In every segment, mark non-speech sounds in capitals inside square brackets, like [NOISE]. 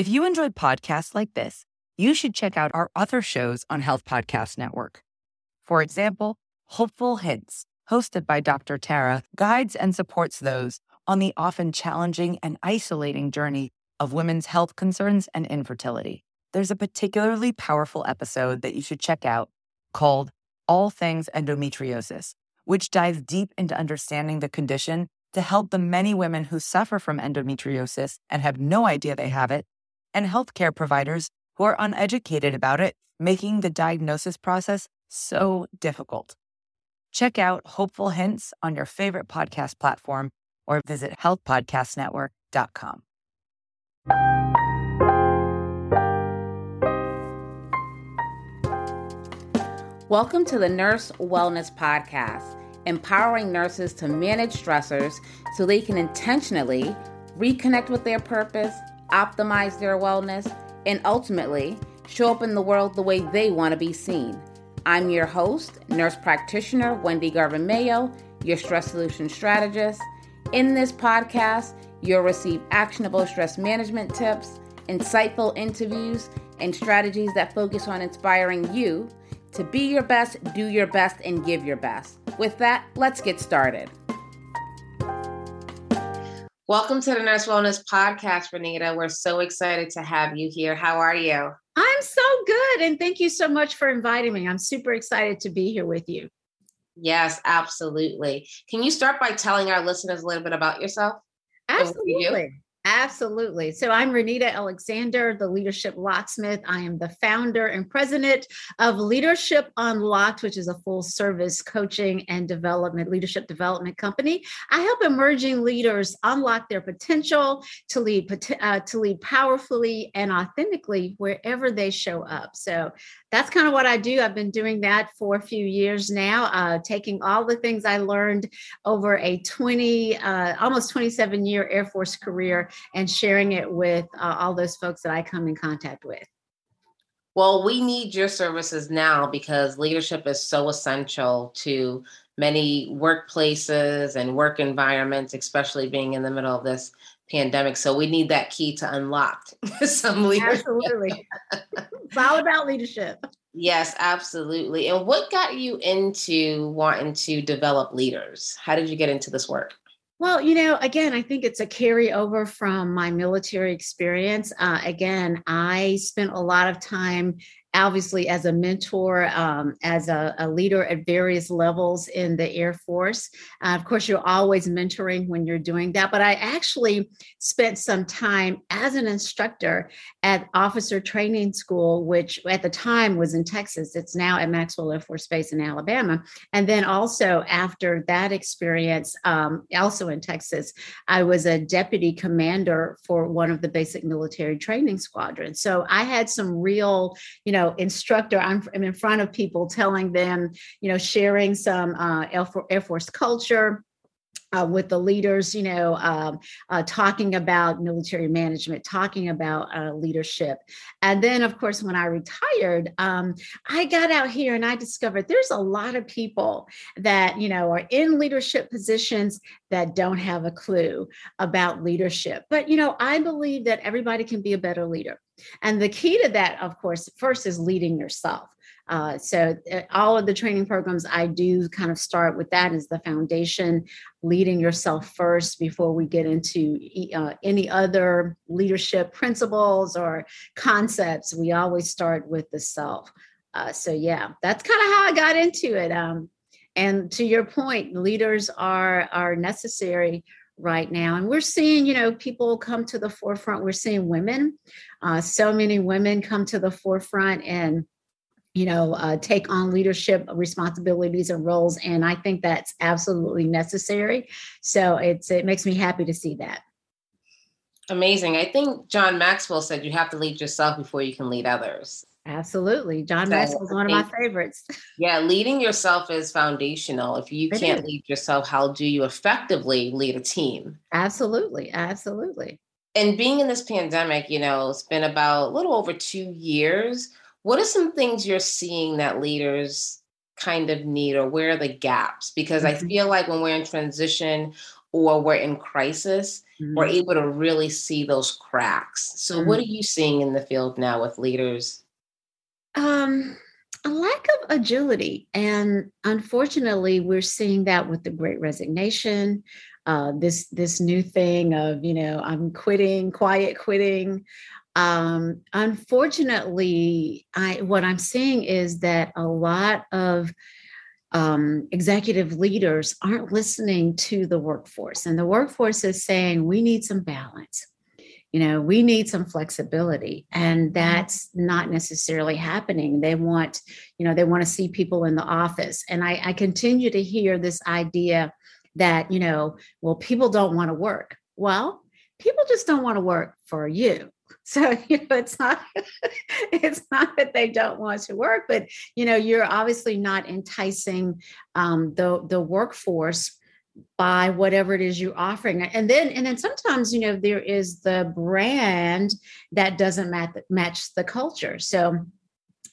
If you enjoyed podcasts like this, you should check out our other shows on Health Podcast Network. For example, Hopeful Hints, hosted by Dr. Tara, guides and supports those on the often challenging and isolating journey of women's health concerns and infertility. There's a particularly powerful episode that you should check out called All Things Endometriosis, which dives deep into understanding the condition to help the many women who suffer from endometriosis and have no idea they have it, and healthcare providers who are uneducated about it, making the diagnosis process so difficult. Check out Hopeful Hints on your favorite podcast platform or visit healthpodcastnetwork.com. Welcome to the Nurse Wellness Podcast, empowering nurses to manage stressors so they can intentionally reconnect with their purpose, optimize their wellness, and ultimately show up in the world the way they want to be seen. I'm your host, nurse practitioner Wendy Garvin Mayo, your stress solution strategist. In this podcast, you'll receive actionable stress management tips, insightful interviews, and strategies that focus on inspiring you to be your best, do your best, and give your best. With that, let's get started. Welcome to the Nurse Wellness Podcast, Renita. We're so excited to have you here. How are you? I'm so good. And thank you so much for inviting me. I'm super excited to be here with you. Yes, absolutely. Can you start by telling our listeners a little bit about yourself? Absolutely. Absolutely. So I'm Renita Alexander, the Leadership Locksmith. I am the founder and president of Leadership Unlocked, which is a full service coaching and development, leadership development company. I help emerging leaders unlock their potential to lead, uh, to lead powerfully and authentically wherever they show up. So that's kind of what I do. I've been doing that for a few years now, uh, taking all the things I learned over a 20, uh, almost 27 year Air Force career and sharing it with uh, all those folks that I come in contact with. Well, we need your services now because leadership is so essential to many workplaces and work environments, especially being in the middle of this pandemic. So we need that key to unlock [LAUGHS] some leadership. Absolutely. [LAUGHS] it's all about leadership. Yes, absolutely. And what got you into wanting to develop leaders? How did you get into this work? Well, you know, again, I think it's a carryover from my military experience. Uh, again, I spent a lot of time obviously as a mentor, um, as a, a, leader at various levels in the Air Force. Uh, of course, you're always mentoring when you're doing that, but I actually spent some time as an instructor at Officer Training School, which at the time was in Texas. It's now at Maxwell Air Force Base in Alabama. And then also after that experience, um, also in Texas, I was a deputy commander for one of the basic military training squadrons. So I had some real, you know, know instructor i'm, I'm in front of people telling them you know sharing some uh, air force culture uh, with the leaders, you know, um, uh, talking about military management, talking about uh, leadership. And then, of course, when I retired, um, I got out here and I discovered there's a lot of people that, you know, are in leadership positions that don't have a clue about leadership. But, you know, I believe that everybody can be a better leader. And the key to that, of course, first is leading yourself. Uh, so uh, all of the training programs I do kind of start with that as the foundation, leading yourself first before we get into uh, any other leadership principles or concepts. We always start with the self. Uh, so yeah, that's kind of how I got into it. Um, and to your point, leaders are are necessary right now and we're seeing you know people come to the forefront we're seeing women uh, so many women come to the forefront and you know, uh, take on leadership responsibilities and roles. And I think that's absolutely necessary. So it's it makes me happy to see that. Amazing. I think John Maxwell said you have to lead yourself before you can lead others. Absolutely. John so Maxwell is one of my favorites. [LAUGHS] Yeah, leading yourself is foundational. If you it can't is. lead yourself, how do you effectively lead a team? Absolutely. Absolutely. And being in this pandemic, you know, it's been about a little over two years what are some things you're seeing that leaders kind of need, or where are the gaps? Because mm-hmm. I feel like when we're in transition, or we're in crisis, mm-hmm. we're able to really see those cracks. So, mm-hmm. what are you seeing in the field now with leaders? Um, a lack of agility. And unfortunately, we're seeing that with the great resignation. Uh, this this new thing of you know I'm quitting, quiet quitting. Um, unfortunately, I what I'm seeing is that a lot of um, executive leaders aren't listening to the workforce, and the workforce is saying we need some balance you know we need some flexibility and that's not necessarily happening. They want you know they want to see people in the office. And I, I continue to hear this idea that you know well people don't want to work. Well people just don't want to work for you. [LAUGHS] So you know it's not [LAUGHS] it's not that they don't want to work but you know you're obviously not enticing um, the the workforce by whatever it is you're offering. And then and then sometimes you know there is the brand that doesn't match match the culture. So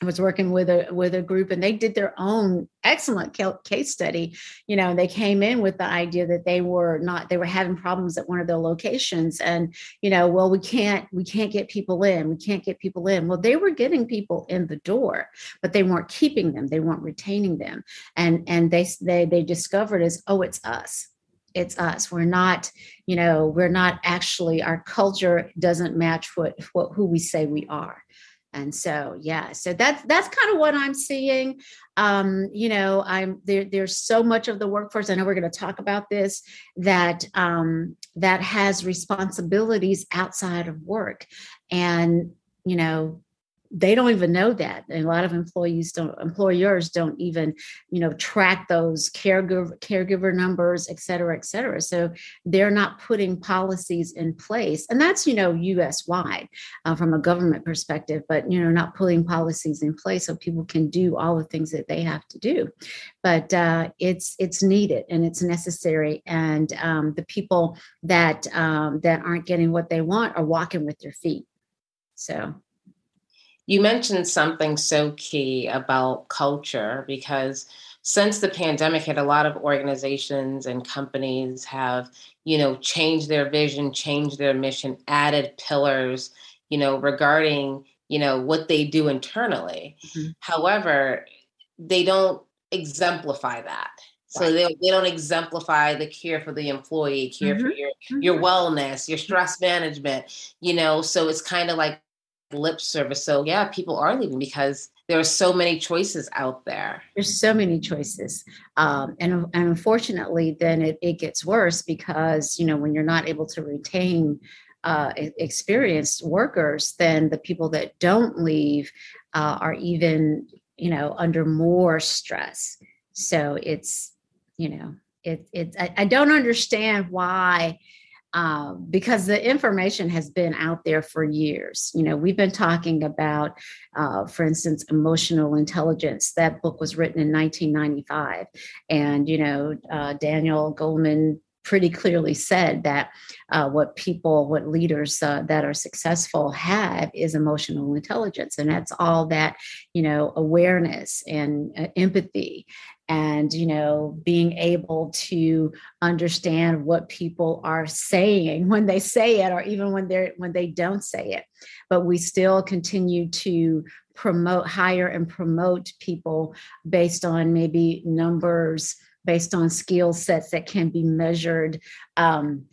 I was working with a with a group and they did their own excellent case study. You know, they came in with the idea that they were not they were having problems at one of their locations and you know, well we can't we can't get people in. We can't get people in. Well, they were getting people in the door, but they weren't keeping them. They weren't retaining them. And and they they they discovered as oh it's us it's us we're not you know we're not actually our culture doesn't match what what who we say we are and so yeah so that's that's kind of what i'm seeing. Um you know i'm there there's so much of the workforce i know we're going to talk about this that um that has responsibilities outside of work. And you know they don't even know that. And a lot of employees don't employers don't even you know track those caregiver caregiver numbers et cetera et cetera. So they're not putting policies in place. And that's you know us wide uh, from a government perspective but you know not putting policies in place so people can do all the things that they have to do. But uh, it's it's needed and it's necessary. And um, the people that um, that aren't getting what they want are walking with their feet. So you mentioned something so key about culture because since the pandemic hit a lot of organizations and companies have you know changed their vision changed their mission added pillars you know regarding you know what they do internally mm-hmm. however they don't exemplify that so they, they don't exemplify the care for the employee care mm-hmm. for your your mm-hmm. wellness your stress management you know so it's kind of like lip service. So yeah, people are leaving because there are so many choices out there. There's so many choices. Um, and, and unfortunately, then it, it gets worse because, you know, when you're not able to retain uh, experienced workers, then the people that don't leave uh, are even, you know, under more stress. So it's, you know, it, it, I, I don't understand why uh, because the information has been out there for years. You know, we've been talking about, uh, for instance, emotional intelligence. That book was written in 1995, and you know, uh, Daniel Goleman pretty clearly said that uh, what people, what leaders uh, that are successful have is emotional intelligence, and that's all that you know, awareness and uh, empathy and you know being able to understand what people are saying when they say it or even when they're when they don't say it. But we still continue to promote hire and promote people based on maybe numbers based on skill sets that can be measured um,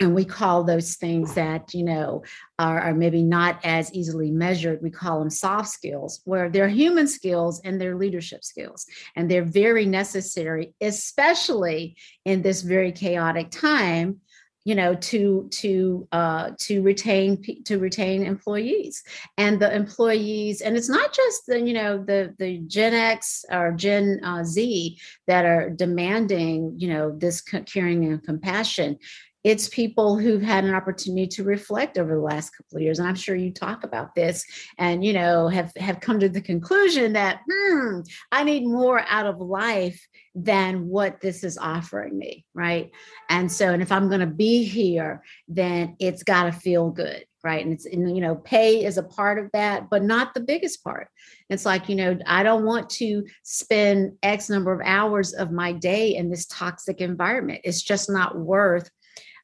and we call those things that you know are, are, maybe not as easily measured we call them soft skills where they're human skills and they're leadership skills and they're very necessary especially in this very chaotic time you know to to uh, to retain to retain employees. And the employees and it's not just the you know the the gen x or gen uh, z that are demanding you know this caring and compassion it's people who've had an opportunity to reflect over the last couple of years and i'm sure you talk about this and you know have have come to the conclusion that hmm i need more out of life than what this is offering me right and so and if i'm going to be here then it's got to feel good right? And it's, and, you know, pay is a part of that, but not the biggest part. It's like, you know, I don't want to spend X number of hours of my day in this toxic environment. It's just not worth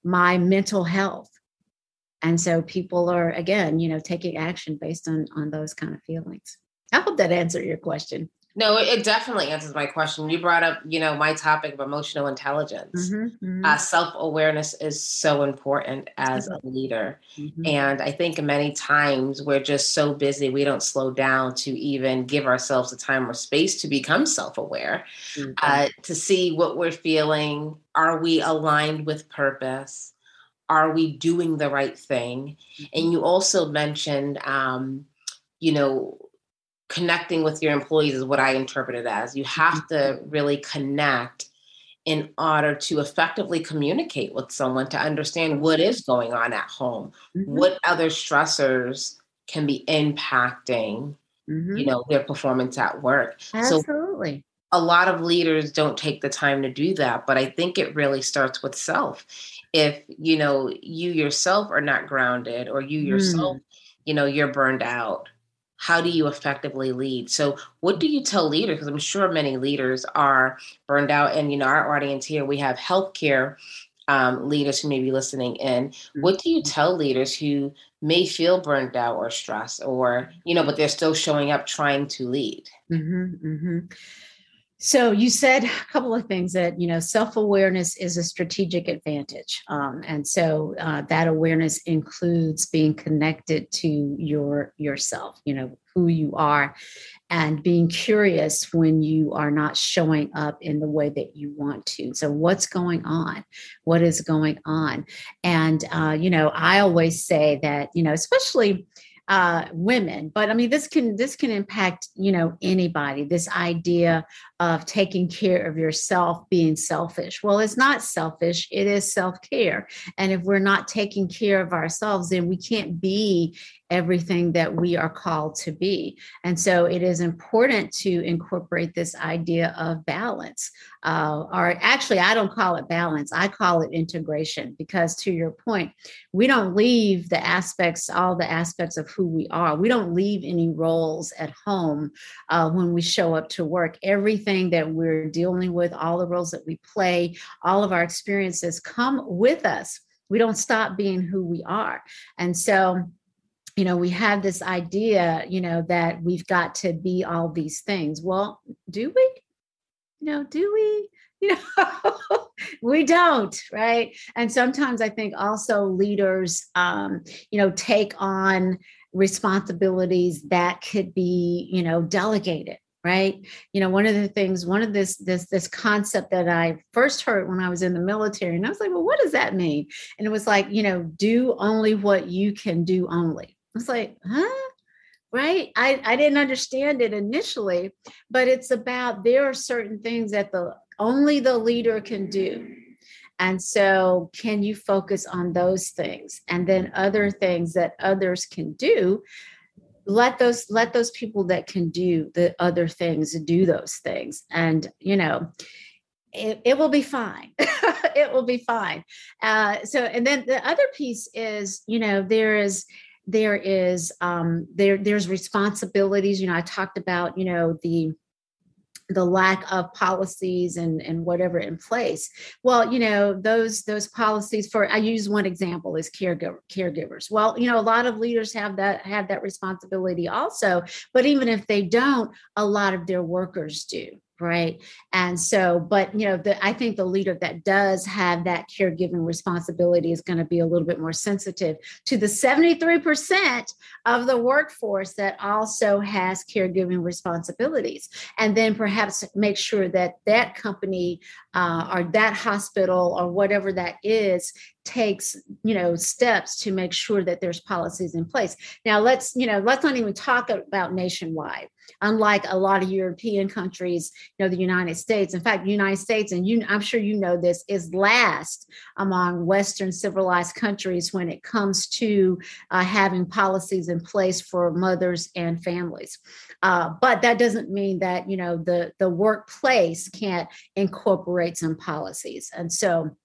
my mental health. And so people are, again, you know, taking action based on on those kind of feelings. I hope that answered your question. No, it definitely answers my question. You brought up, you know, my topic of emotional intelligence. Mm-hmm, mm-hmm. Uh, Self awareness is so important as a leader. Mm-hmm. And I think many times we're just so busy, we don't slow down to even give ourselves the time or space to become self aware, mm-hmm. uh, to see what we're feeling. Are we aligned with purpose? Are we doing the right thing? And mm-hmm. you also mentioned, um, you know, connecting with your employees is what I interpret it as. You have to mm-hmm. really connect in order to effectively communicate with someone to understand what is going on at home, mm-hmm. what other stressors can be impacting, mm-hmm. you know, their performance at work. Absolutely. So a lot of leaders don't take the time to do that, but I think it really starts with self. If, you know, you yourself are not grounded or you yourself, mm. you know, you're burned out how do you effectively lead so what do you tell leaders because i'm sure many leaders are burned out and you know our audience here we have healthcare um, leaders who may be listening in what do you mm-hmm. tell leaders who may feel burned out or stressed or you know but they're still showing up trying to lead mm-hmm, mm-hmm. So you said a couple of things that you know self-awareness is a strategic advantage, um, and so uh, that awareness includes being connected to your yourself, you know who you are, and being curious when you are not showing up in the way that you want to. So what's going on? What is going on? And uh, you know, I always say that you know, especially uh, women. But i mean this can this can impact you know anybody. This idea of taking care of yourself being selfish. Well it's not selfish. It is self-care. And if we're not taking care of ourselves then we can't be everything that we are called to be. And so it is important to incorporate this idea of balance. Uh, or actually, I don't call it balance, I call it integration because to your point, we don't leave the aspects, all the aspects of who we are. We don't leave any roles at home uh, when we show up to work. Everything that we're dealing with, all the roles that we play, all of our experiences come with us. We don't stop being who we are. And so, you know, we have this idea, you know, that we've got to be all these things. Well, do we? You know, do we? [LAUGHS] You know, we don't, right? And sometimes I think also leaders, um, you know, take on responsibilities that could be, you know, delegated right you know one of the things one of this this this concept that i first heard when i was in the military and i was like well what does that mean and it was like you know do only what you can do only was like, huh? Right? I, I didn't understand it initially, but it's about there are certain things that the only the leader can do. And so, can you focus on those things? And then other things that others can do, let those let those people that can do the other things do those things. And you know, it, it will be fine. [LAUGHS] it will be fine. Uh, so, and then the other piece is, you know, there is there is um, there there's responsibilities you know i talked about you know the the lack of policies and and whatever in place. Well you know those those policies for i use one example is caregiver caregivers. Well you know a lot of leaders have that have that responsibility also but even if they don't a lot of their workers do right? And so but you know the, i think the leader that does have that caregiving responsibility is going to be a little bit more sensitive to the 73% of the workforce that also has caregiving responsibilities. And then perhaps make sure that that company uh, or that hospital or whatever that is takes you know steps to make sure that there's policies in place. Now let's you know let's not even talk about nationwide unlike a lot of european countries you know the united states. In fact the united states and you i'm sure you know this is last among western civilized countries when it comes to uh, having policies in place for mothers and families. Uh, but that doesn't mean that you know the the workplace can't incorporate some policies. And so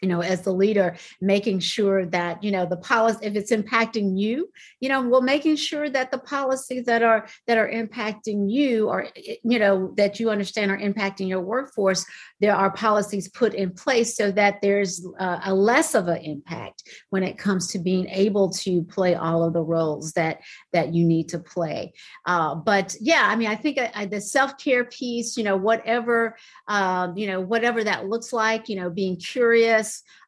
you know as the leader making sure that you know the policy if it's impacting you you know well making sure that the policies that are that are impacting you or you know that you understand are impacting your workforce there are policies put in place so that there's uh, a less of an impact when it comes to being able to play all of the roles that that you need to play. Uh, but yeah i mean i think I, I, the self-care piece you know whatever um, you know whatever that looks like you know being curious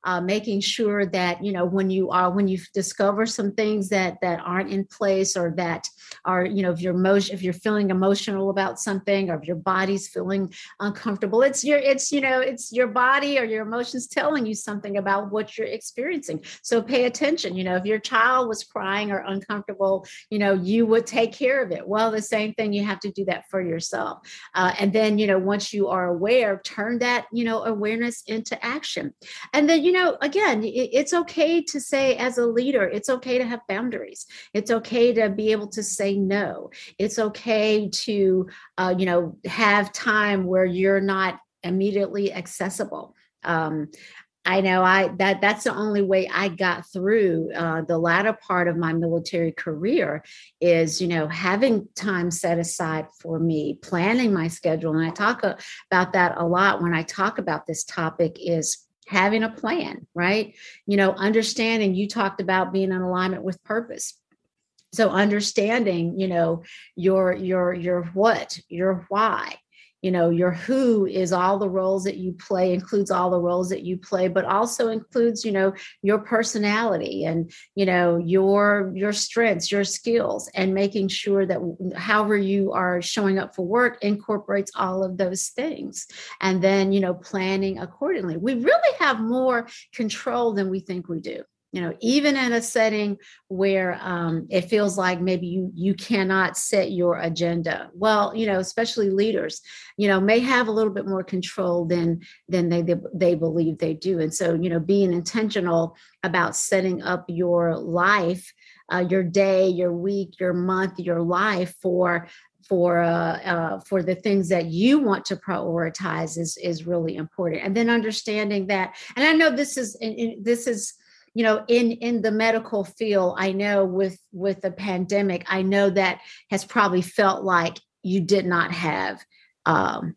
uh, making sure that you know when you are when you discover some things that that aren't in place or that are you know if you're emotion if you're feeling emotional about something or if your body's feeling uncomfortable it's your it's you know it's your body or your emotions telling you something about what you're experiencing. So pay attention you know if your child was crying or uncomfortable you know you would take care of it. Well the same thing you have to do that for yourself. Uh, and then you know once you are aware turn that you know awareness into action and then you know again it's okay to say as a leader it's okay to have boundaries. It's okay to be able to say no. It's okay to uh, you know have time where you're not immediately accessible. Um, I know I that that's the only way I got through uh, the latter part of my military career is you know having time set aside for me, planning my schedule, and I talk about that a lot when I talk about this topic. Is having a plan, right? You know, understanding you talked about being in alignment with purpose. So understanding, you know, your your your what, your why, you know your who is all the roles that you play includes all the roles that you play but also includes you know your personality and you know your your strengths your skills and making sure that however you are showing up for work incorporates all of those things. And then you know planning accordingly. We really have more control than we think we do you know even in a setting where um, it feels like maybe you you cannot set your agenda. Well you know especially leaders you know may have a little bit more control than than they they believe they do. And so you know being intentional about setting up your life uh, your day your week your month your life for for uh, uh, for the things that you want to prioritize is is really important. And then understanding that and i know this is this is you know in in the medical field i know with with the pandemic i know that has probably felt like you did not have um,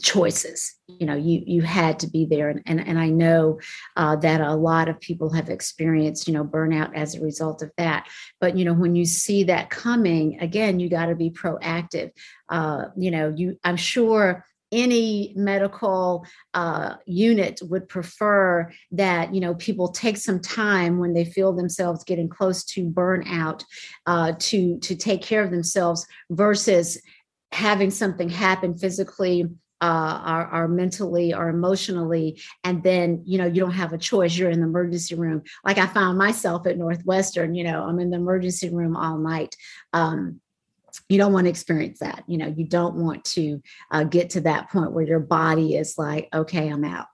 choices. You know you you had to be there. And and, and i know uh, that a lot of people have experienced you know burnout as a result of that. But you know when you see that coming again you got to be proactive. Uh, you know you i'm sure any medical uh, unit would prefer that you know people take some time when they feel themselves getting close to burnout uh, to to take care of themselves versus having something happen physically uh, or, mentally or emotionally and then you know you don't have a choice. You're in the emergency room. Like i found myself at northwestern you know i'm in the emergency room all night um, you don't want to experience that. You know you don't want to uh, get to that point where your body is like okay i'm out.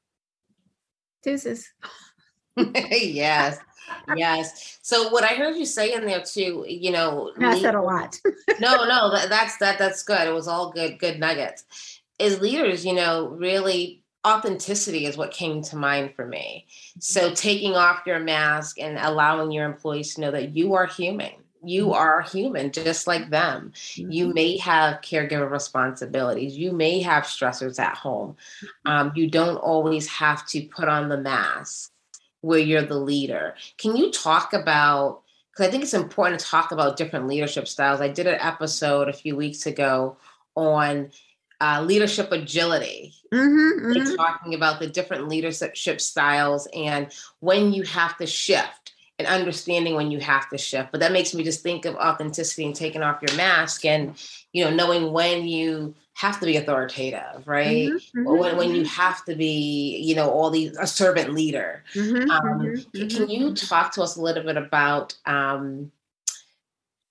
Deuces. [LAUGHS] Yes yes. So what i heard you say in there too you know i said a lot. [LAUGHS] No no that, that's that that's good. It was all good good nuggets. As leaders you know really authenticity is what came to mind for me. So taking off your mask and allowing your employees to know that you are human you mm-hmm. are human just like them. Mm-hmm. You may have caregiver responsibilities. You may have stressors at home. Mm-hmm. Um, you don't always have to put on the mask where you're the leader. Can you talk about? Because I think it's important to talk about different leadership styles. I did an episode a few weeks ago on uh, leadership agility, mm-hmm, mm-hmm. talking about the different leadership styles and when you have to shift and understanding when you have to shift. But that makes me just think of authenticity and taking off your mask and, you know, knowing when you have to be authoritative, right? Mm-hmm, or when, when you mm-hmm. have to be, you know, all these a servant leader. Mm-hmm, um, mm-hmm, can you mm-hmm. talk to us a little bit about um,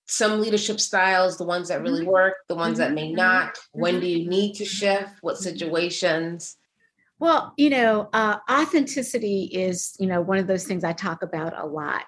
some leadership styles, the ones that really work, the ones that may not? When do you need to shift? What situations? Well, you know, uh, authenticity is, you know, one of those things I talk about a lot.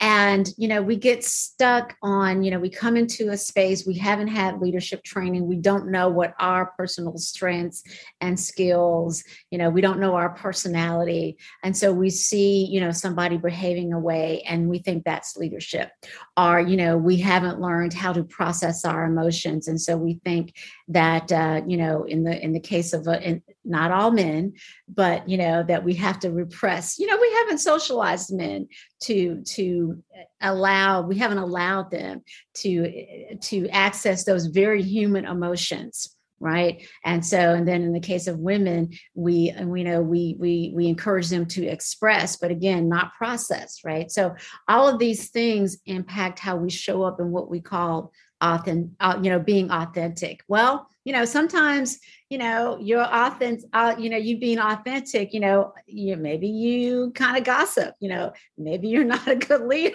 and you know we get stuck on you know we come into a space we haven't had leadership training we don't know what our personal strengths and skills you know we don't know our personality. And so we see you know somebody behaving away and we think that's leadership. Or you know we haven't learned how to process our emotions. And so we think that uh, you know in the in the case of a, in, not all men but you know that we have to repress. You know we haven't socialized men to to allow we haven't allowed them to to access those very human emotions right? And so and then in the case of women we we know we we we encourage them to express but again not process right? So all of these things impact how we show up in what we call authentic uh, you know being authentic. Well you know sometimes you know you're authentic uh, you know you being authentic you know you maybe you kind of gossip you know maybe you're [LAUGHS] not a good leader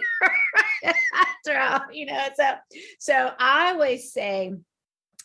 [LAUGHS] after all you know so so i always say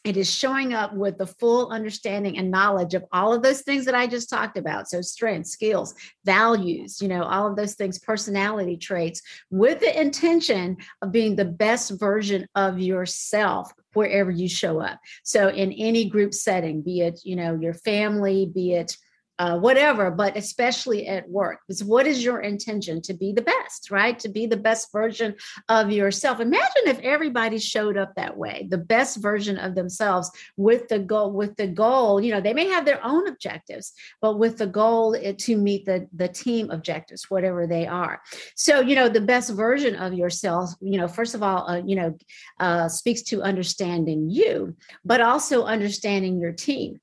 it is showing up with the full understanding and knowledge of all of those things that I just talked about. So, strengths, skills, values, you know, all of those things, personality traits, with the intention of being the best version of yourself wherever you show up. So, in any group setting, be it, you know, your family, be it uh, whatever, but especially at work. Because what is your intention to be the best, right? To be the best version of yourself. Imagine if everybody showed up that way, the best version of themselves with the goal, with the goal, you know, they may have their own objectives, but with the goal to meet the, the team objectives, whatever they are. So, you know, the best version of yourself, you know, first of all, uh, you know, uh, speaks to understanding you, but also understanding your team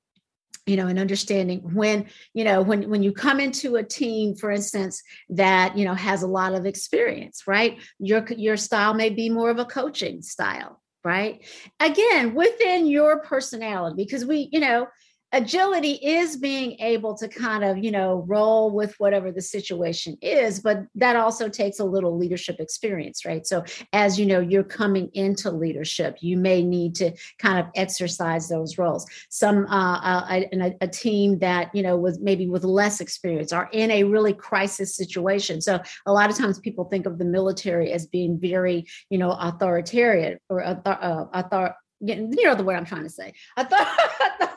you know and understanding when you know when when you come into a team for instance that you know has a lot of experience right? Your your style may be more of a coaching style right? Again within your personality because we you know agility is being able to kind of you know roll with whatever the situation is but that also takes a little leadership experience right? So as you know you're coming into leadership you may need to kind of exercise those roles. Some uh, uh a, a team that you know was maybe with less experience are in a really crisis situation. So a lot of times people think of the military as being very you know authoritarian or author, uh, author you know the word i'm trying to say. Author, [LAUGHS]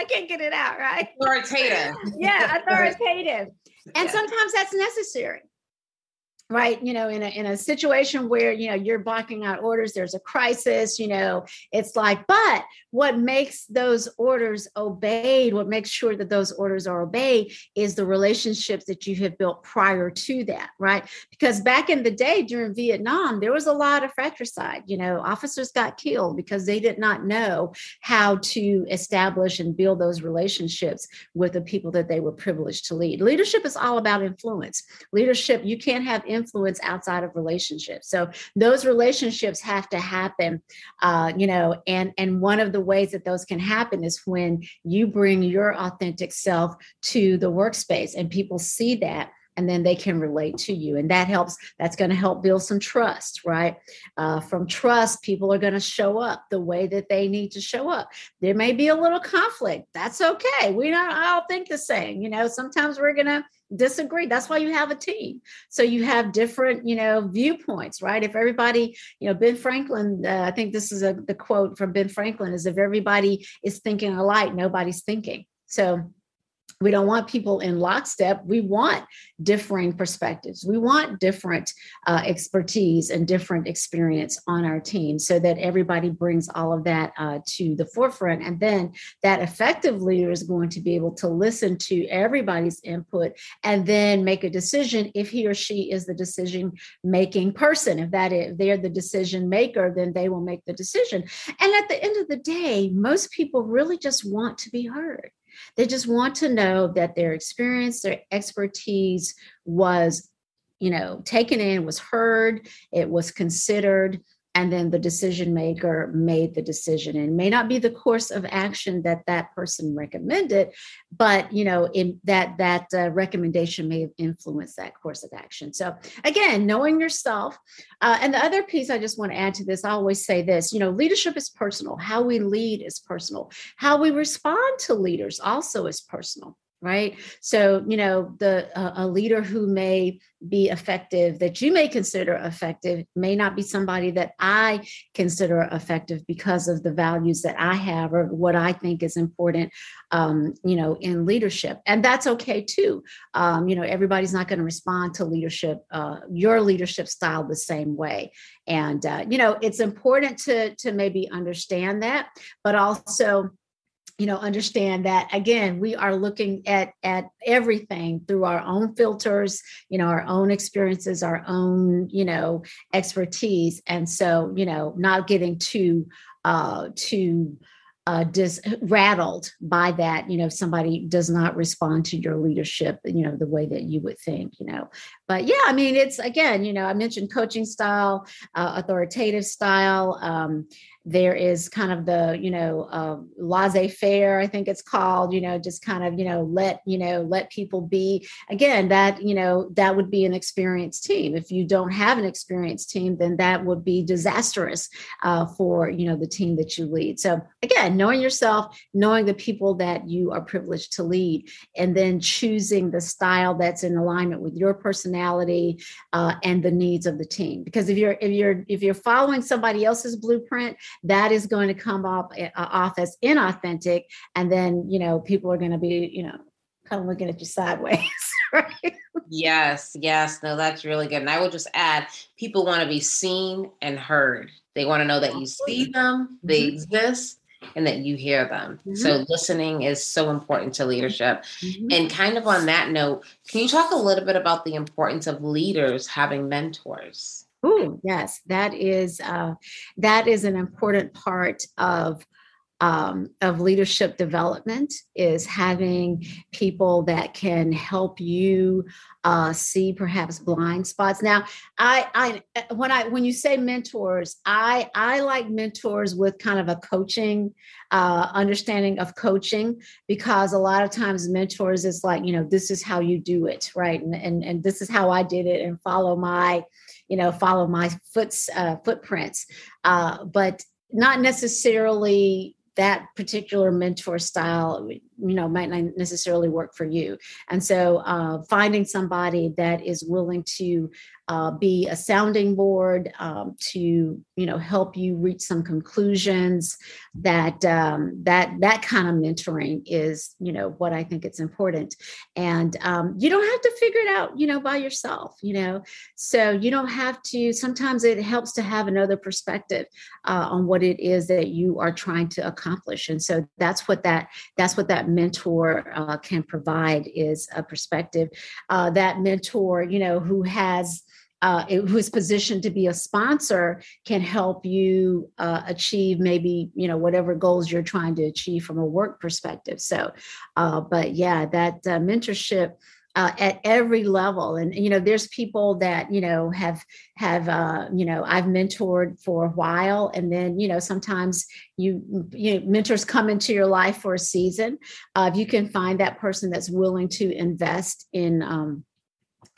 I can't get it out, right? Authoritative. [LAUGHS] yeah, [LAUGHS] authoritative. And yeah. sometimes that's necessary right you know in a in a situation where you know you're blocking out orders there's a crisis you know it's like but what makes those orders obeyed what makes sure that those orders are obeyed is the relationships that you have built prior to that right? Because back in the day during vietnam there was a lot of fratricide you know officers got killed because they did not know how to establish and build those relationships with the people that they were privileged to lead. Leadership is all about influence. Leadership you can't have influence influence outside of relationships. So those relationships have to happen uh, you know and and one of the ways that those can happen is when you bring your authentic self to the workspace and people see that and then they can relate to you. And that helps that's going to help build some trust right? Uh, from trust people are going to show up the way that they need to show up. There may be a little conflict. That's okay. We don't all think the same you know? Sometimes we're going to disagree. That's why you have a team. So you have different you know viewpoints right? If everybody you know ben franklin uh, i think this is a, the quote from ben franklin is if everybody is thinking alike nobody's thinking. So we don't want people in lockstep. We want differing perspectives. We want different uh, expertise and different experience on our team so that everybody brings all of that uh, to the forefront. And then that effective leader is going to be able to listen to everybody's input and then make a decision if he or she is the decision making person. If that is, if they're the decision maker, then they will make the decision. And at the end of the day, most people really just want to be heard. They just want to know that their experience, their expertise was, you know, taken in, was heard, it was considered, and then the decision maker made the decision. And may not be the course of action that that person recommended but you know in that that uh, recommendation may have influenced that course of action. So again knowing yourself uh, and the other piece i just want to add to this i always say this you know leadership is personal. How we lead is personal. How we respond to leaders also is personal right? So you know the uh, a leader who may be effective that you may consider effective may not be somebody that i consider effective because of the values that i have or what i think is important um, you know in leadership. And that's okay too. Um, you know everybody's not going to respond to leadership uh, your leadership style the same way. And uh, you know it's important to to maybe understand that but also you know understand that again we are looking at at everything through our own filters you know our own experiences our own you know expertise. And so you know not getting too uh too uh, dis- rattled by that you know if somebody does not respond to your leadership you know the way that you would think you know but yeah i mean it's again you know i mentioned coaching style uh, authoritative style um, there is kind of the you know uh, laissez-faire i think it's called you know just kind of you know let you know let people be. Again that you know that would be an experienced team. If you don't have an experienced team then that would be disastrous uh, for you know the team that you lead. So again knowing yourself knowing the people that you are privileged to lead and then choosing the style that's in alignment with your personality uh, and the needs of the team because if you're if you're if you're following somebody else's blueprint that is going to come off, uh, off as inauthentic. And then, you know, people are going to be, you know, kind of looking at you sideways. [LAUGHS] Right? Yes, yes. No, that's really good. And I would just add people want to be seen and heard. They want to know that you see them, they mm-hmm. exist, and that you hear them. Mm-hmm. So listening is so important to leadership. Mm-hmm. And kind of on that note, can you talk a little bit about the importance of leaders having mentors? Oh yes, that is uh, that is an important part of um, of leadership development is having people that can help you uh, see perhaps blind spots. Now, I, I when I when you say mentors, I I like mentors with kind of a coaching uh, understanding of coaching because a lot of times mentors is like you know this is how you do it right and and, and this is how I did it and follow my you know follow my foots uh, footprints uh, but not necessarily that particular mentor style you know might not necessarily work for you. And so uh, finding somebody that is willing to uh, be a sounding board um, to you know help you reach some conclusions that um, that that kind of mentoring is you know what i think it's important. And um, you don't have to figure it out you know by yourself you know. So you don't have to sometimes it helps to have another perspective uh, on what it is that you are trying to accomplish. And so that's what that that's what that mentor uh, can provide is a perspective. Uh, that mentor you know who has uh, who is positioned to be a sponsor can help you uh, achieve maybe you know whatever goals you're trying to achieve from a work perspective. So uh, but yeah that uh, mentorship uh, at every level. And you know there's people that you know have have uh, you know i've mentored for a while. And then you know sometimes you you know, mentors come into your life for a season. Uh, if you can find that person that's willing to invest in um,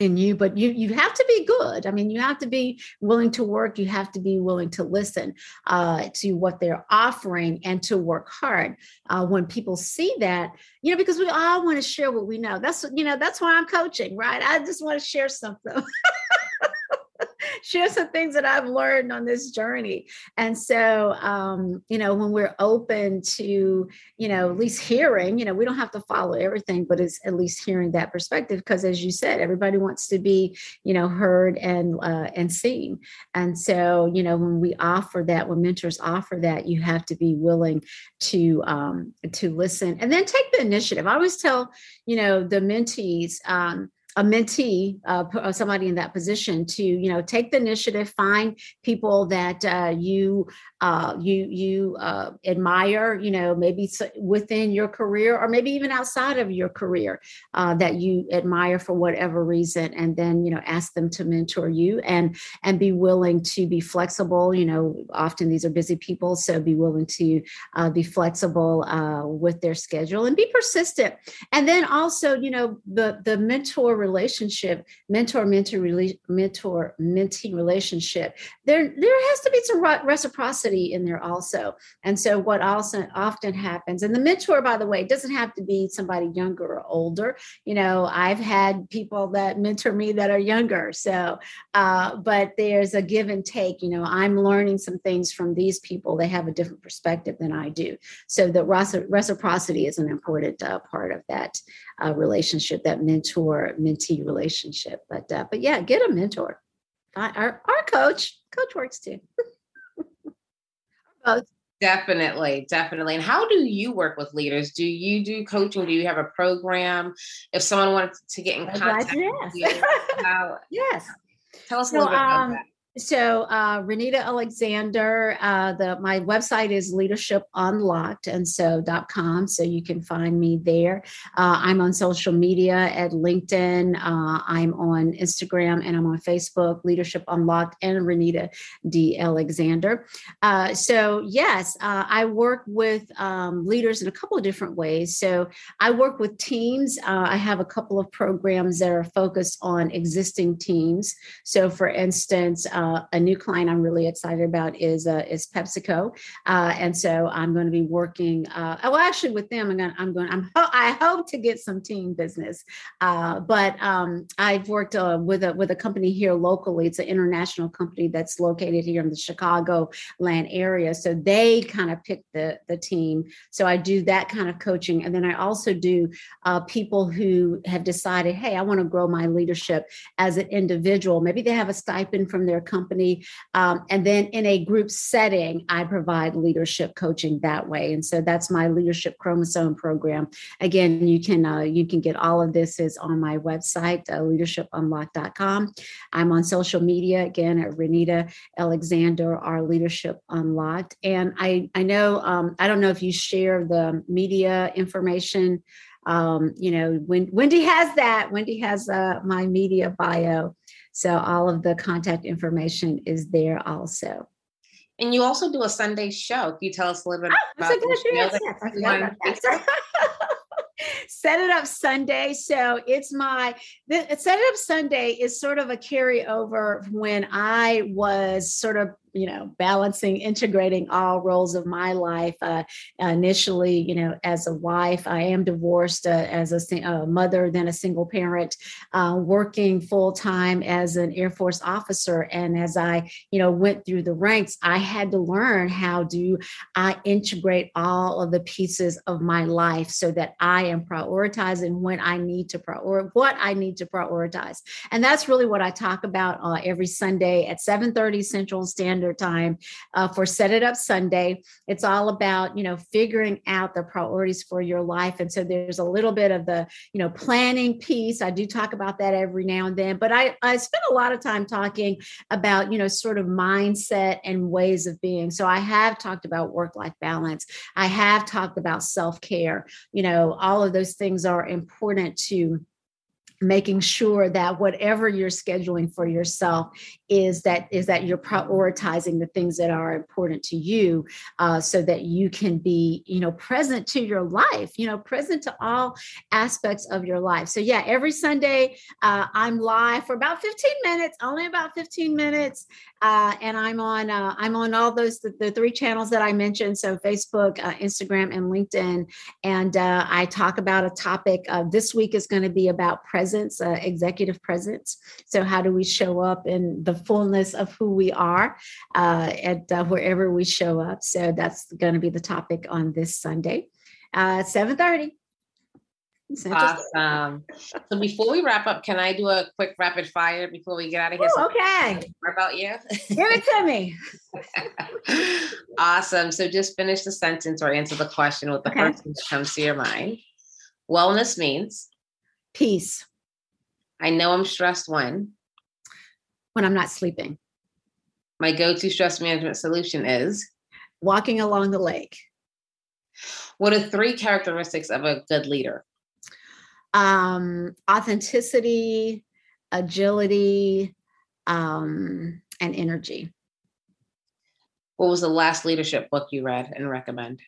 in you but you you have to be good. I mean you have to be willing to work. You have to be willing to listen uh, to what they're offering and to work hard uh, when people see that you know because we all want to share what we know. That's you know that's why i'm coaching right? I just want to share something [LAUGHS] [LAUGHS] share some things that I've learned on this journey. And so, um, you know, when we're open to, you know, at least hearing, you know, we don't have to follow everything, but it's at least hearing that perspective. Because as you said, everybody wants to be, you know, heard and uh, and seen. And so, you know, when we offer that, when mentors offer that, you have to be willing to um, to listen and then take the initiative. I always tell, you know, the mentees. Um, a mentee, uh, uh, somebody in that position, to you know take the initiative, find people that uh, you uh, you you uh, admire, you know, maybe within your career or maybe even outside of your career uh, that you admire for whatever reason, and then you know ask them to mentor you and and be willing to be flexible. You know, often these are busy people, so be willing to be flexible with their schedule and be persistent. And then also, you know, the the mentor relationship, mentor mentor mentor mentee relationship, there there has to be some reciprocity in there also. And so what also often happens, and the mentor, by the way, doesn't have to be somebody younger or older. You know, I've had people that mentor me that are younger. So, uh, but there's a give and take. You know, I'm learning some things from these people. They have a different perspective than I do. So the reciprocity is an important uh, part of that uh, relationship, that mentor mentee relationship. But uh, but yeah, get a mentor. Our our coach, coach works too. [LAUGHS] Both. Definitely, definitely. And how do you work with leaders? Do you do coaching? Do you have a program? If someone wanted to get in contact with you, [LAUGHS] yes. Tell us a little bit about um, that. So uh, Renita Alexander, uh, the my website is Leadership Unlocked, and so .com. So you can find me there. Uh, I'm on social media at LinkedIn. Uh, I'm on Instagram and I'm on Facebook. Leadership Unlocked and Renita D Alexander. Uh, so yes, uh, I work with um, leaders in a couple of different ways. So I work with teams. I have a couple of programs that are focused on existing teams. So for instance uh, a new client I'm really excited about is uh, is PepsiCo, uh, and so I'm going to be working. Uh, well, actually, with them, I'm going. I'm going. I'm. I hope to get some team business, uh, but um, I've worked uh, with a with a company here locally. It's an international company that's located here in the Chicago land area. So they kind of pick the the team. So I do that kind of coaching, and then I also do people who have decided, hey, I want to grow my leadership as an individual. Maybe they have a stipend from their company. Um, and then in a group setting, I provide leadership coaching that way. And so that's my leadership chromosome program. Again, you can uh, you can get all of this is on my website, uh, leadershipunlocked.com. I'm on social media again at Renita Alexander, our Leadership Unlocked. And I I know um, I don't know if you share the media information um, you know, when Wendy has that. Wendy has uh, my media bio. So all of the contact information is there also. And you also do a Sunday show. Can you tell us a little bit oh, about the show? Yes, [LAUGHS] Set It Up Sunday. So it's my the, Set It Up Sunday is sort of a carryover when I was sort of you know balancing integrating all roles of my life. Uh, initially you know as a wife i am divorced uh, as a, a, mother then a single parent uh, working full-time as an air force officer. And as i you know went through the ranks i had to learn how do i integrate all of the pieces of my life so that i am prioritizing when i need to prioritize what i need to prioritize. And that's really what i talk about uh, every sunday at 7 30 central standard Standard Time uh, for Set It Up Sunday. It's all about, you know, figuring out the priorities for your life. And so there's a little bit of the, you know, planning piece. I do talk about that every now and then, but I, I spend a lot of time talking about, you know, sort of mindset and ways of being. So I have talked about work life balance. I have talked about self care. You know, all of those things are important to making sure that whatever you're scheduling for yourself is that is that you're prioritizing the things that are important to you uh, so that you can be you know present to your life you know present to all aspects of your life. So yeah every sunday uh, i'm live for about 15 minutes only about 15 minutes uh, and i'm on uh, i'm on all those the, the, three channels that i mentioned so facebook uh, instagram and linkedin and uh, i talk about a topic this week is going to be about presence uh, executive presence. So, how do we show up in the fullness of who we are uh, at wherever we show up? So, that's going to be the topic on this Sunday, uh, seven thirty. Awesome. So before we wrap up, can I do a quick rapid fire before we get out of here? Ooh, okay. More about you? Give it to me. [LAUGHS] awesome. So just finish the sentence or answer the question with the okay. first thing that comes to your mind. Wellness means peace. I know I'm stressed when? When I'm not sleeping. My go to stress management solution is? Walking along the lake. What are three characteristics of a good leader? Um, authenticity, agility, um, and energy. What was the last leadership book you read and recommend?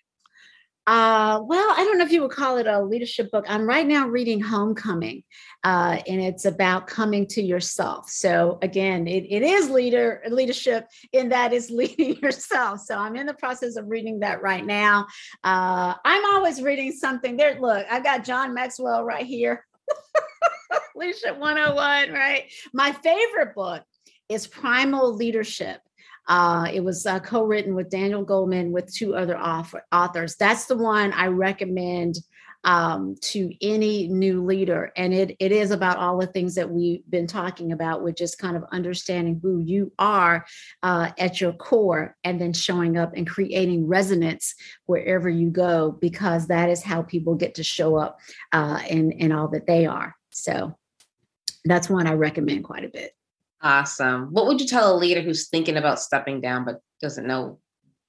Uh, well, I don't know if you would call it a leadership book. I'm right now reading Homecoming, uh, and it's about coming to yourself. So again, it, it is leader leadership in that is [LAUGHS] leading yourself. So I'm in the process of reading that right now. Uh, I'm always reading something there. Look, I've got John Maxwell right here. [LAUGHS] leadership 101, right? My favorite book is Primal Leadership uh, it was uh, co-written with Daniel Goleman with two other author, authors. That's the one I recommend um, to any new leader, and it it is about all the things that we've been talking about, which is kind of understanding who you are uh, at your core, and then showing up and creating resonance wherever you go, because that is how people get to show up uh, in in all that they are. So that's one I recommend quite a bit. Awesome. What would you tell a leader who's thinking about stepping down but doesn't know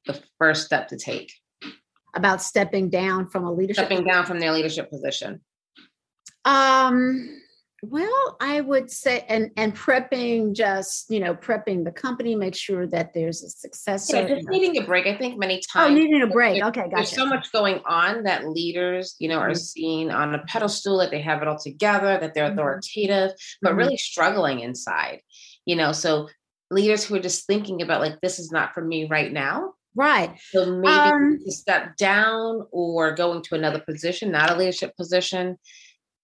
the first step to take? About stepping down from a leadership stepping down from their leadership position. Um well, I would say, and and prepping, just you know, prepping the company, make sure that there's a successor. Yeah, just needing a break. I think many times. Oh, needing a break. Okay, gotcha. There's so much going on that leaders, you know, are mm-hmm. seen on a pedestal that they have it all together, that they're mm-hmm. authoritative, but mm-hmm. really struggling inside. You know, so leaders who are just thinking about like this is not for me right now. Right. So maybe um, to step down or going to another position, not a leadership position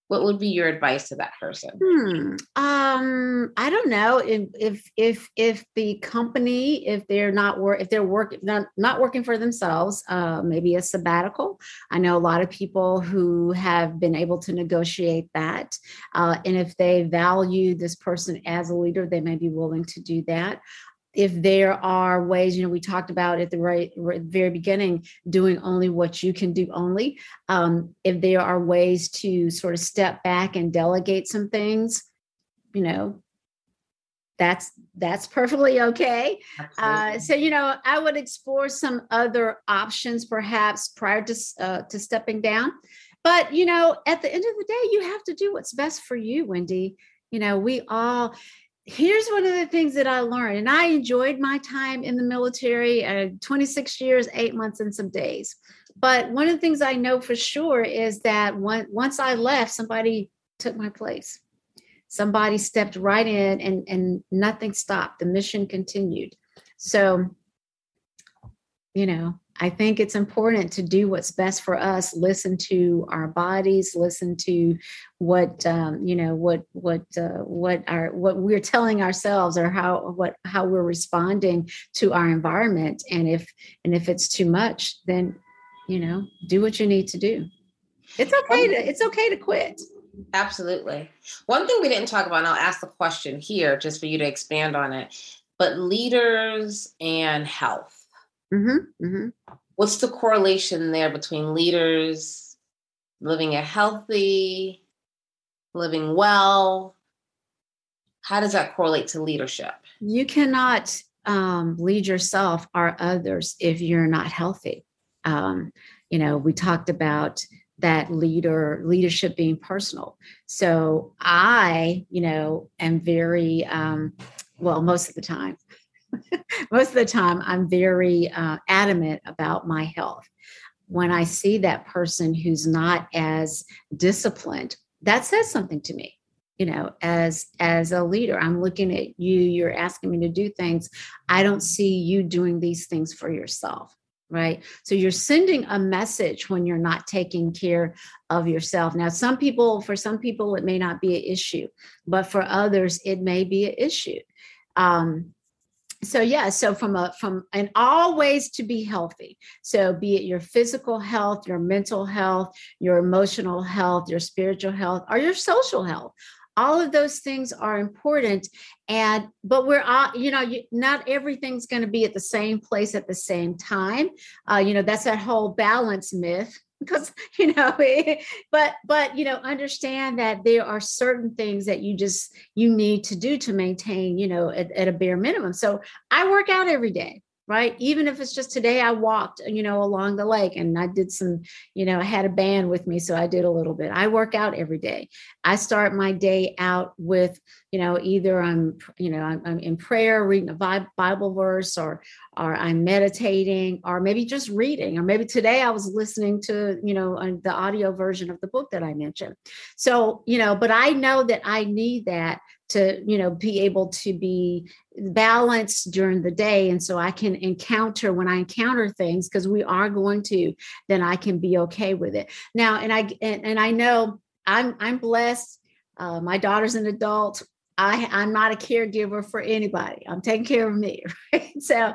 what would be your advice to that person hmm. um i don't know if if if if the company if they're not work if they're working not, not working for themselves uh maybe a sabbatical i know a lot of people who have been able to negotiate that uh, and if they value this person as a leader they may be willing to do that if there are ways, you know, we talked about at the right, right very beginning, doing only what you can do only. Um, if there are ways to sort of step back and delegate some things, you know, that's that's perfectly okay. Uh, so you know, I would explore some other options perhaps prior to uh, to stepping down. But you know, at the end of the day, you have to do what's best for you, Wendy. You know, we all here's one of the things that I learned, and I enjoyed my time in the military uh, 26 years, eight months, and some days. But one of the things I know for sure is that one, once I left, somebody took my place. Somebody stepped right in, and, and nothing stopped. The mission continued. So, you know, I think it's important to do what's best for us. Listen to our bodies. Listen to what um, you know, what what uh, what our what we're telling ourselves, or how what how we're responding to our environment. And if and if it's too much, then you know, do what you need to do. It's okay to it's okay to quit. Absolutely. One thing we didn't talk about, and I'll ask the question here just for you to expand on it. But leaders and health Mm-hmm, mm-hmm. What's the correlation there between leaders living a healthy, living well? How does that correlate to leadership? You cannot um, lead yourself or others if you're not healthy. Um, you know, we talked about that leader leadership being personal. So I, you know, am very um, well most of the time [LAUGHS] most of the time i'm very uh, adamant about my health. When i see that person who's not as disciplined that says something to me. You know as as a leader i'm looking at you you're asking me to do things. I don't see you doing these things for yourself right? So you're sending a message when you're not taking care of yourself. Now some people for some people it may not be an issue but for others it may be an issue. Um, so yeah so from a from and always to be healthy. So be it your physical health your mental health your emotional health your spiritual health or your social health. All of those things are important and but we're all you know you, not everything's going to be at the same place at the same time. Uh, you know that's that whole balance myth because [LAUGHS] you know eh, but but you know understand that there are certain things that you just you need to do to maintain you know at, at a bare minimum. So i work out every day right? Even if it's just today, I walked, you know, along the lake and I did some, you know, I had a band with me. So I did a little bit. I work out every day. I start my day out with, you know, either I'm, you know, I'm, I'm in prayer, reading a Bible verse or, or I'm meditating or maybe just reading, or maybe today I was listening to, you know, uh, the audio version of the book that I mentioned. So, you know, but I know that I need that to you know be able to be balanced during the day and so i can encounter when i encounter things because we are going to then i can be okay with it now and i and, and i know i'm i'm blessed uh, my daughter's an adult I, I'm not a caregiver for anybody. I'm taking care of me. [LAUGHS] Right? So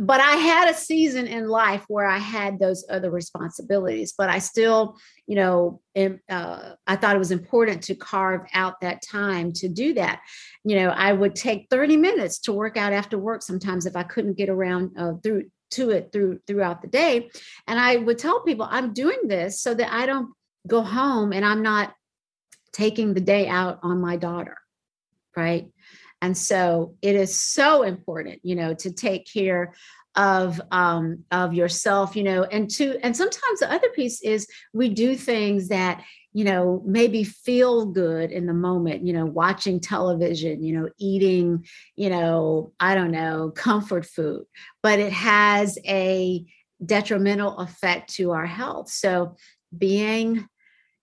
but I had a season in life where I had those other responsibilities, but I still, you know, am, uh, I thought it was important to carve out that time to do that. You know, I would take 30 minutes to work out after work sometimes if I couldn't get around uh, through to it through throughout the day. And I would tell people I'm doing this so that I don't go home and I'm not taking the day out on my daughter. Right. And so it is so important, you know, to take care of um of yourself you know and to and sometimes the other piece is we do things that you know maybe feel good in the moment you know watching television you know eating you know i don't know comfort food but it has a detrimental effect to our health. So being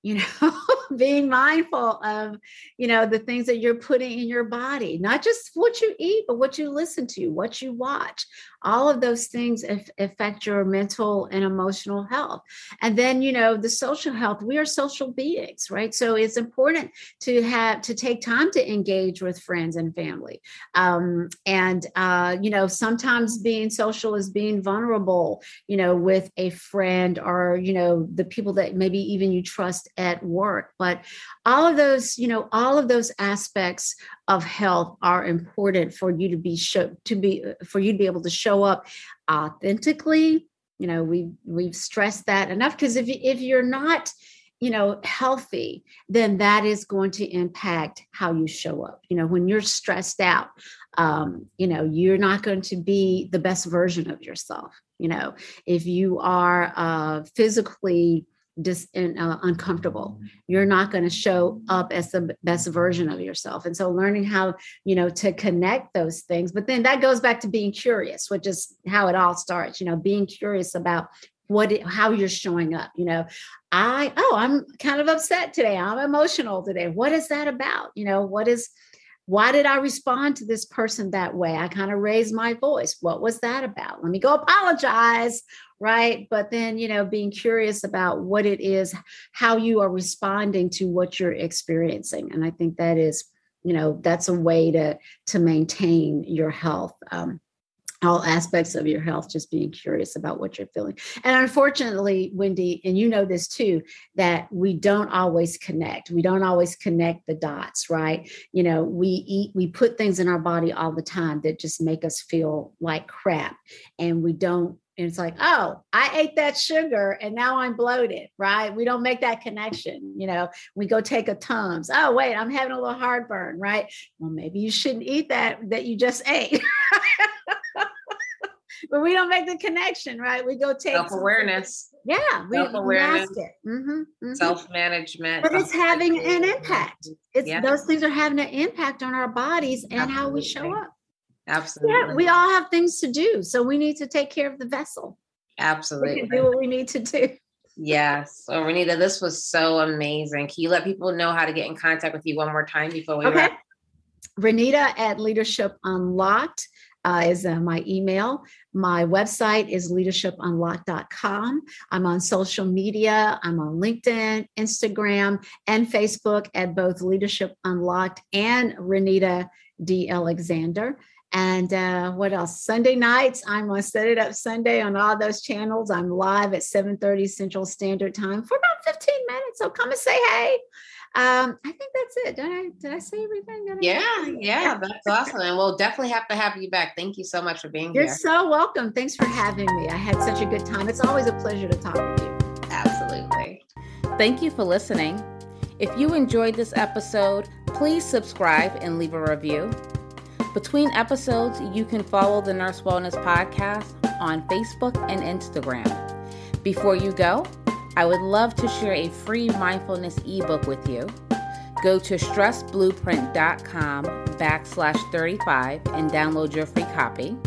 you know [LAUGHS] being mindful of you know the things that you're putting in your body not just what you eat but what you listen to what you watch all of those things affect your mental and emotional health. And then you know the social health we are social beings right? So it's important to have to take time to engage with friends and family. Um, and uh, you know sometimes being social is being vulnerable you know with a friend or you know the people that maybe even you trust at work. But all of those you know all of those aspects of health are important for you to be show to be for you to be able to show up authentically. You know we we've stressed that enough because if if you're not you know healthy then that is going to impact how you show up. You know when you're stressed out um, you know you're not going to be the best version of yourself. You know if you are uh, physically dis, uh, uncomfortable you're not going to show up as the best version of yourself and so learning how you know to connect those things but then that goes back to being curious which is how it all starts you know being curious about what it, how you're showing up you know i oh i'm kind of upset today i'm emotional today what is that about you know what is why did I respond to this person that way? I kind of raised my voice. What was that about? Let me go apologize. Right. But then, you know, being curious about what it is, how you are responding to what you're experiencing. And I think that is, you know, that's a way to to maintain your health. Um, all aspects of your health, just being curious about what you're feeling. And unfortunately, Wendy, and you know this too, that we don't always connect. We don't always connect the dots, right? You know, we eat, we put things in our body all the time that just make us feel like crap. And we don't and it's like, oh, I ate that sugar and now I'm bloated, right? We don't make that connection. You know, we go take a Tums. Oh, wait, I'm having a little heartburn, right? Well, maybe you shouldn't eat that that you just ate. [LAUGHS] but we don't make the connection, right? We go take self awareness. Yeah, we self-awareness, it. Mm-hmm, mm-hmm. self management. But it's having an impact. It's yeah. those things are having an impact on our bodies and Absolutely. how we show up. Absolutely. Yeah, we all have things to do, so we need to take care of the vessel. Absolutely. We do what we need to do. [LAUGHS] Yes. So Renita, this was so amazing. Can you let people know how to get in contact with you one more time before we okay. wrap? Renita at Leadership Unlocked uh, is uh, my email. My website is leadershipunlocked.com. I'm on social media. I'm on LinkedIn, Instagram, and Facebook at both Leadership Unlocked and Renita D. Alexander. And uh, what else? Sunday nights, I'm on Set It Up Sunday on all those channels. I'm live at 7:30 Central Standard Time for about 15 minutes. So come and say hey. Um, I think that's it. Did I did I say everything? yeah, yeah, that's awesome. And we'll definitely have to have you back. Thank you so much for being You're here. You're so welcome. Thanks for having me. I had such a good time. It's always a pleasure to talk with you. Absolutely. Thank you for listening. If you enjoyed this episode, please subscribe and leave a review. Between episodes, you can follow the Nurse Wellness Podcast on Facebook and Instagram. Before you go, I would love to share a free mindfulness ebook with you. Go to stressblueprint.com backslash 35 and download your free copy.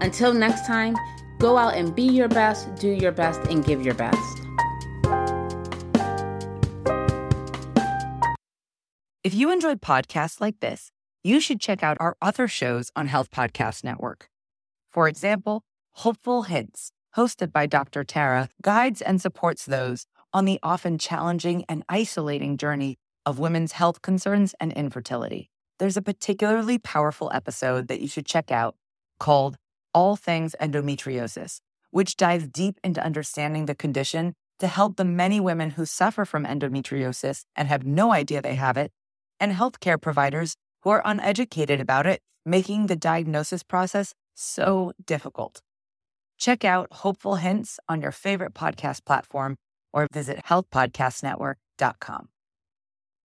Until next time, go out and be your best, do your best, and give your best. If you enjoyed podcasts like this, you should check out our other shows on Health Podcast Network. For example, Hopeful Hints, hosted by Dr. Tara, guides and supports those on the often challenging and isolating journey of women's health concerns and infertility. There's a particularly powerful episode that you should check out called All Things Endometriosis, which dives deep into understanding the condition to help the many women who suffer from endometriosis and have no idea they have it, and healthcare providers who are uneducated about it, making the diagnosis process so difficult. Check out Hopeful Hints on your favorite podcast platform or visit healthpodcastnetwork.com.